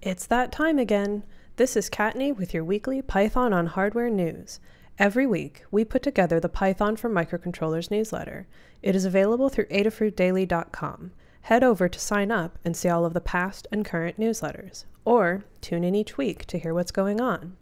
It's that time again. This is Kattni with your weekly Python on Hardware news. Every week, we put together the Python for Microcontrollers newsletter. It is available through adafruitdaily.com. Head over to sign up and see all of the past and current newsletters, or tune in each week to hear what's going on.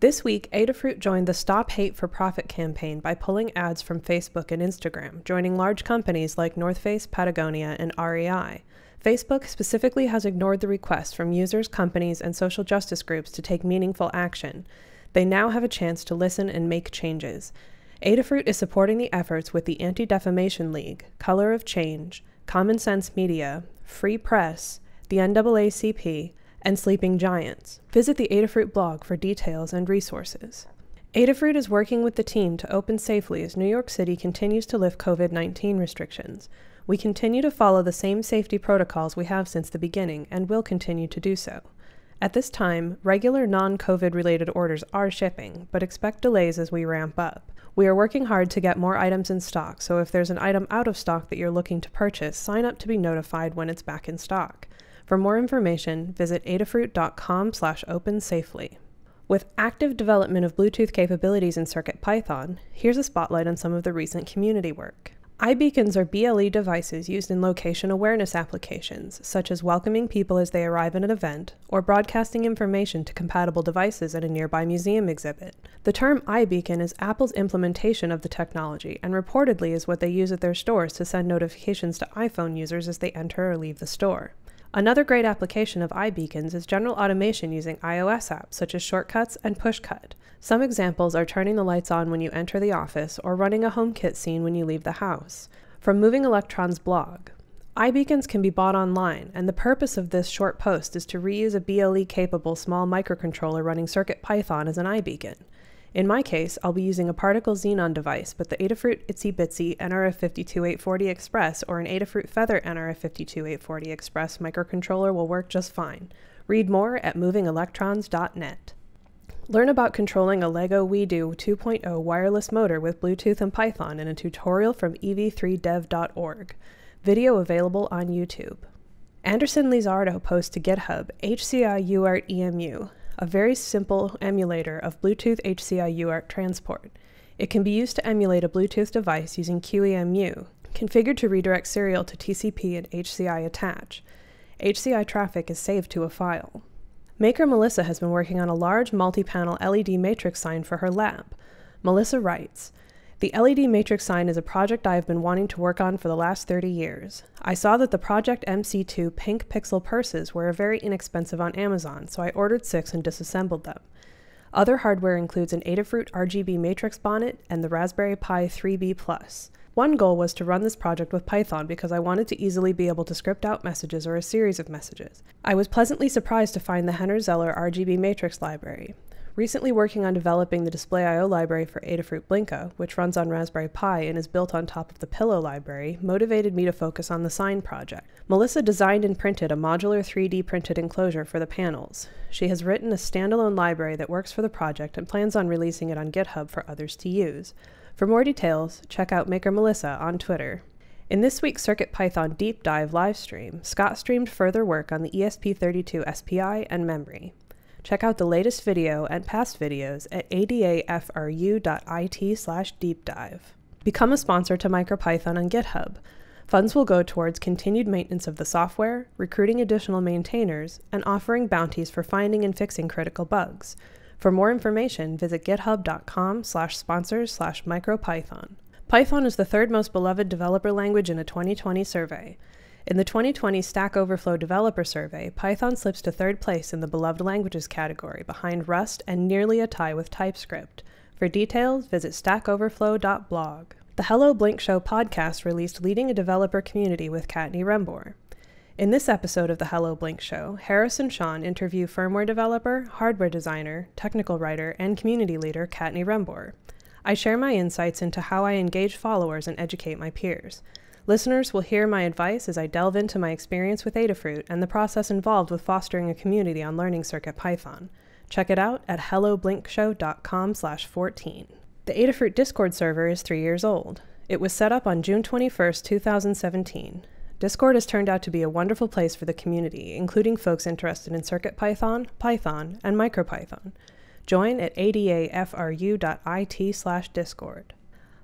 This week, Adafruit joined the Stop Hate for Profit campaign by pulling ads from Facebook and Instagram, joining large companies like North Face, Patagonia, and REI. Facebook specifically has ignored the request from users, companies, and social justice groups to take meaningful action. They now have a chance to listen and make changes. Adafruit is supporting the efforts with the Anti Defamation League, Color of Change, Common Sense Media, Free Press, the NAACP, and Sleeping Giants. Visit the Adafruit blog for details and resources. Adafruit is working with the team to open safely as New York City continues to lift COVID 19 restrictions. We continue to follow the same safety protocols we have since the beginning and will continue to do so. At this time, regular non COVID related orders are shipping, but expect delays as we ramp up. We are working hard to get more items in stock, so if there's an item out of stock that you're looking to purchase, sign up to be notified when it's back in stock. For more information, visit adafruit.com slash opensafely. With active development of Bluetooth capabilities in CircuitPython, here's a spotlight on some of the recent community work. iBeacons are BLE devices used in location awareness applications, such as welcoming people as they arrive at an event or broadcasting information to compatible devices at a nearby museum exhibit. The term iBeacon is Apple's implementation of the technology and reportedly is what they use at their stores to send notifications to iPhone users as they enter or leave the store. Another great application of iBeacons is general automation using iOS apps such as Shortcuts and Pushcut. Some examples are turning the lights on when you enter the office or running a HomeKit scene when you leave the house. From Moving Electrons blog, iBeacons can be bought online, and the purpose of this short post is to reuse a BLE capable small microcontroller running CircuitPython as an iBeacon. In my case, I'll be using a Particle Xenon device, but the Adafruit Itsy Bitsy NRF52840 Express or an Adafruit Feather NRF52840 Express microcontroller will work just fine. Read more at movingelectrons.net. Learn about controlling a LEGO WeDo 2.0 wireless motor with Bluetooth and Python in a tutorial from ev3dev.org. Video available on YouTube. Anderson Lizardo posts to GitHub HCI UART EMU, a very simple emulator of Bluetooth HCI UART transport. It can be used to emulate a Bluetooth device using QEMU, configured to redirect serial to TCP and HCI attach. HCI traffic is saved to a file. Maker Melissa has been working on a large multi-panel LED matrix sign for her lab. Melissa writes, the LED matrix sign is a project I have been wanting to work on for the last 30 years. I saw that the Project MC2 pink pixel purses were very inexpensive on Amazon, so I ordered six and disassembled them. Other hardware includes an Adafruit RGB matrix bonnet and the Raspberry Pi 3B Plus. One goal was to run this project with Python because I wanted to easily be able to script out messages or a series of messages. I was pleasantly surprised to find the Henner Zeller RGB matrix library. Recently working on developing the Display.io library for Adafruit Blinka, which runs on Raspberry Pi and is built on top of the Pillow library, motivated me to focus on the Sign project. Melissa designed and printed a modular 3D printed enclosure for the panels. She has written a standalone library that works for the project and plans on releasing it on GitHub for others to use. For more details, check out Maker Melissa on Twitter. In this week's CircuitPython Deep Dive livestream, Scott streamed further work on the ESP32 SPI and memory. Check out the latest video and past videos at adafru.it slash deepdive. Become a sponsor to MicroPython on GitHub. Funds will go towards continued maintenance of the software, recruiting additional maintainers, and offering bounties for finding and fixing critical bugs. For more information, visit github.com slash sponsors slash micropython. Python is the third most beloved developer language in a 2020 survey. In the 2020 Stack Overflow Developer Survey, Python slips to third place in the beloved languages category behind Rust and nearly a tie with TypeScript. For details, visit stackoverflow.blog. The Hello Blink Show podcast released Leading a Developer Community with Kattni Rembor. In this episode of the Hello Blink Show, Harris and Sean interview firmware developer, hardware designer, technical writer, and community leader Kattni Rembor. I share my insights into how I engage followers and educate my peers. Listeners will hear my advice as I delve into my experience with Adafruit and the process involved with fostering a community on learning CircuitPython. Check it out at helloblinkshow.com slash 14. The Adafruit Discord server is three years old. It was set up on June 21, 2017. Discord has turned out to be a wonderful place for the community, including folks interested in CircuitPython, Python, and MicroPython. Join at adafru.it slash discord.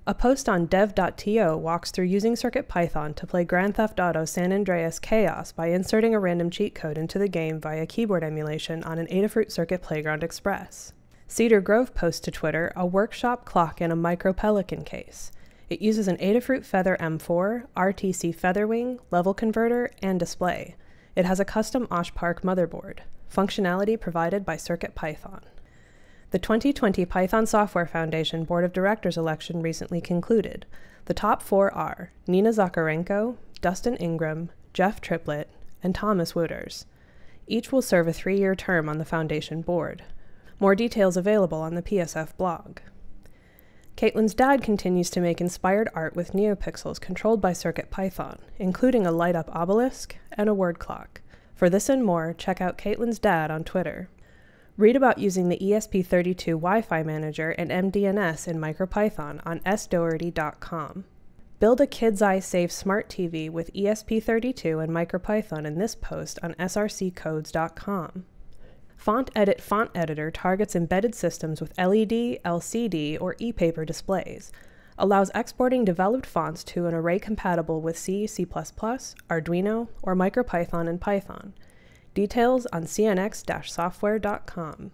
A post on dev.to walks through using CircuitPython to play Grand Theft Auto San Andreas Chaos by inserting a random cheat code into the game via keyboard emulation on an Adafruit Circuit Playground Express. Cedar Grove posts to Twitter a workshop clock in a Micro Pelican case. It uses an Adafruit Feather M4, RTC Featherwing, level converter, and display. It has a custom OshPark motherboard. Functionality provided by CircuitPython. The 2020 Python Software Foundation Board of Directors election recently concluded. The top four are Nina Zakarenko, Dustin Ingram, Jeff Triplett, and Thomas Wouters. Each will serve a three year term on the Foundation board. More details available on the PSF blog. Caitlin's dad continues to make inspired art with NeoPixels controlled by CircuitPython, including a light up obelisk and a word clock. For this and more, check out Caitlin's dad on Twitter. Read about using the ESP32 Wi Fi Manager and MDNS in MicroPython on sdoherty.com. Build a Kid's Eye Safe Smart TV with ESP32 and MicroPython in this post on srccodes.com. Font Edit Font Editor targets embedded systems with LED, LCD, or e-paper displays, allows exporting developed fonts to an array compatible with C, C++, Arduino, or MicroPython and Python. Details on cnx-software.com.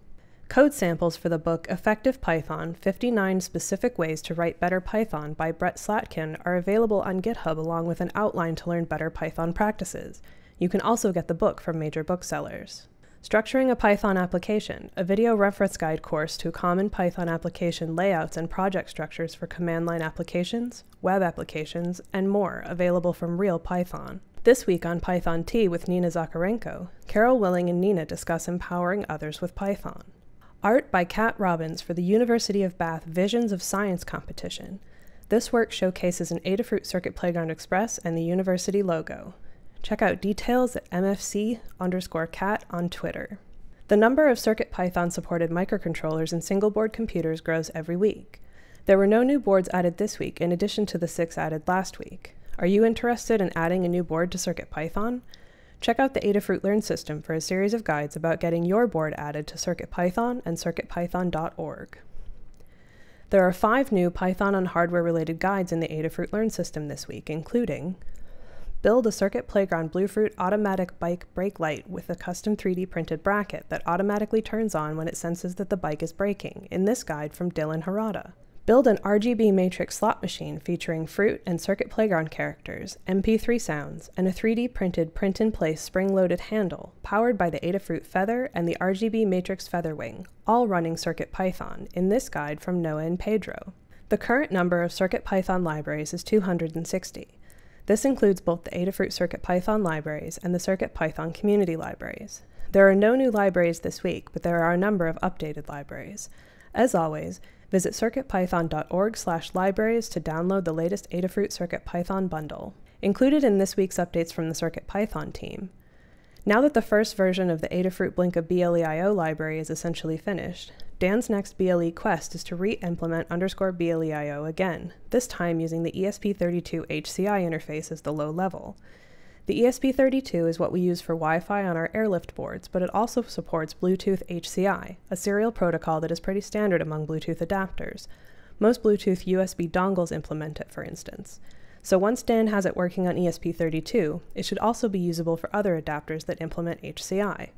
Code samples for the book Effective Python 59 Specific Ways to Write Better Python by Brett Slatkin are available on GitHub along with an outline to learn better Python practices. You can also get the book from major booksellers. Structuring a Python application, a video reference guide course to common Python application layouts and project structures for command line applications, web applications, and more available from Real Python. This week on Python Tea with Nina Zakarenko, Carol Willing and Nina discuss empowering others with Python. Art by Kat Robbins for the University of Bath Visions of Science competition. This work showcases an Adafruit Circuit Playground Express and the university logo. Check out details at mfc underscore cat on Twitter. The number of CircuitPython supported microcontrollers in single board computers grows every week. There were no new boards added this week in addition to the six added last week. Are you interested in adding a new board to CircuitPython? Check out the Adafruit Learn system for a series of guides about getting your board added to CircuitPython and CircuitPython.org. There are five new Python on hardware related guides in the Adafruit Learn system this week, including Build a Circuit Playground Bluefruit automatic bike brake light with a custom 3D printed bracket that automatically turns on when it senses that the bike is braking, in this guide from Dylan Herrada. Build an RGB matrix slot machine featuring fruit and Circuit Playground characters, MP3 sounds, and a 3D printed print in place spring loaded handle, powered by the Adafruit Feather and the RGB Matrix Feather Wing, all running Circuit Python, in this guide from Noah and Pedro. The current number of Circuit Python libraries is 260. This includes both the Adafruit CircuitPython libraries and the CircuitPython community libraries. There are no new libraries this week, but there are a number of updated libraries. As always, visit circuitpython.org/libraries to download the latest Adafruit CircuitPython bundle. Included in this week's updates from the CircuitPython team. Now that the first version of the Adafruit Blinka BLEIO library is essentially finished, Dan's next BLE quest is to re-implement underscore BLEIO again, this time using the ESP32 HCI interface as the low level. The ESP32 is what we use for Wi-Fi on our airlift boards, but it also supports Bluetooth HCI, a serial protocol that is pretty standard among Bluetooth adapters. Most Bluetooth USB dongles implement it, for instance. So once Dan has it working on ESP32, it should also be usable for other adapters that implement HCI.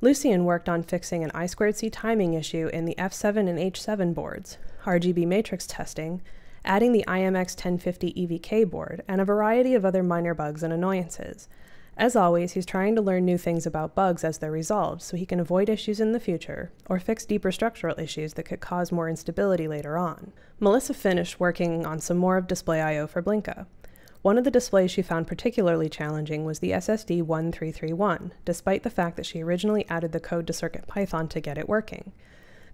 Lucian worked on fixing an I2C timing issue in the F7 and H7 boards, RGB matrix testing, adding the IMX 1050 EVK board, and a variety of other minor bugs and annoyances. As always, he's trying to learn new things about bugs as they're resolved so he can avoid issues in the future or fix deeper structural issues that could cause more instability later on. Melissa finished working on some more of Display I.O. for Blinka. One of the displays she found particularly challenging was the SSD 1331, despite the fact that she originally added the code to CircuitPython to get it working.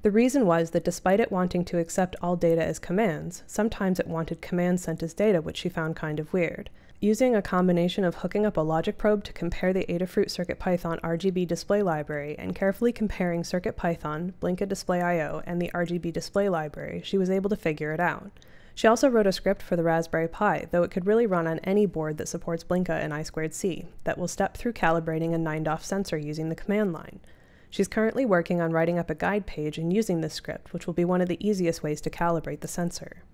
The reason was that despite it wanting to accept all data as commands, sometimes it wanted commands sent as data, which she found kind of weird. Using a combination of hooking up a logic probe to compare the Adafruit CircuitPython RGB display library and carefully comparing CircuitPython, Blinka Display I.O., and the RGB display library, she was able to figure it out. She also wrote a script for the Raspberry Pi, though it could really run on any board that supports Blinka and I2C, that will step through calibrating a 9DOF sensor using the command line. She's currently working on writing up a guide page and using this script, which will be one of the easiest ways to calibrate the sensor.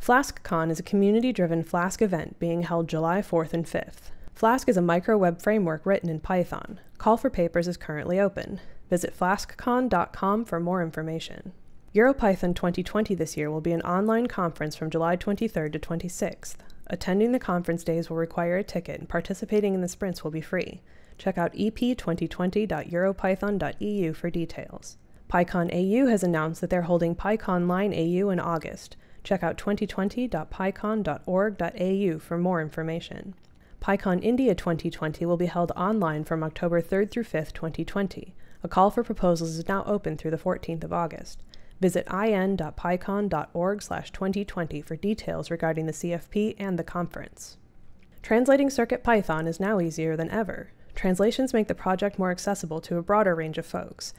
FlaskCon is a community driven Flask event being held July 4th and 5th. Flask is a micro web framework written in Python. Call for papers is currently open. Visit flaskcon.com for more information. EuroPython 2020 this year will be an online conference from July 23rd to 26th. Attending the conference days will require a ticket, and participating in the sprints will be free. Check out ep2020.europython.eu for details. PyCon AU has announced that they're holding PyCon Line AU in August. Check out 2020.pycon.org.au for more information. PyCon India 2020 will be held online from October 3rd through 5th, 2020. A call for proposals is now open through the 14th of August. Visit in.pycon.org/2020 for details regarding the CFP and the conference. Translating CircuitPython is now easier than ever. Translations make the project more accessible to a broader range of folks.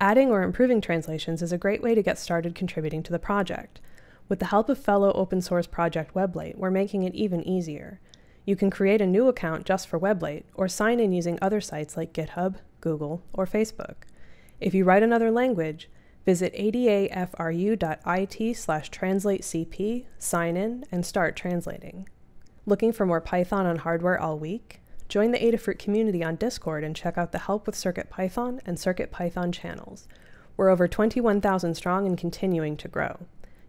Adding or improving translations is a great way to get started contributing to the project. With the help of fellow open source project Weblate, we're making it even easier. You can create a new account just for Weblate, or sign in using other sites like GitHub, Google, or Facebook. If you write another language, Visit adafru.it slash translatecp, sign in, and start translating. Looking for more Python on hardware all week? Join the Adafruit community on Discord and check out the Help with CircuitPython and CircuitPython channels. We're over 21,000 strong and continuing to grow.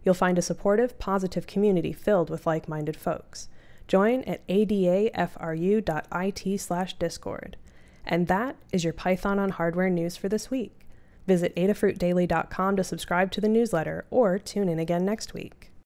You'll find a supportive, positive community filled with like minded folks. Join at adafru.it slash discord. And that is your Python on hardware news for this week. Visit adafruitdaily.com to subscribe to the newsletter or tune in again next week.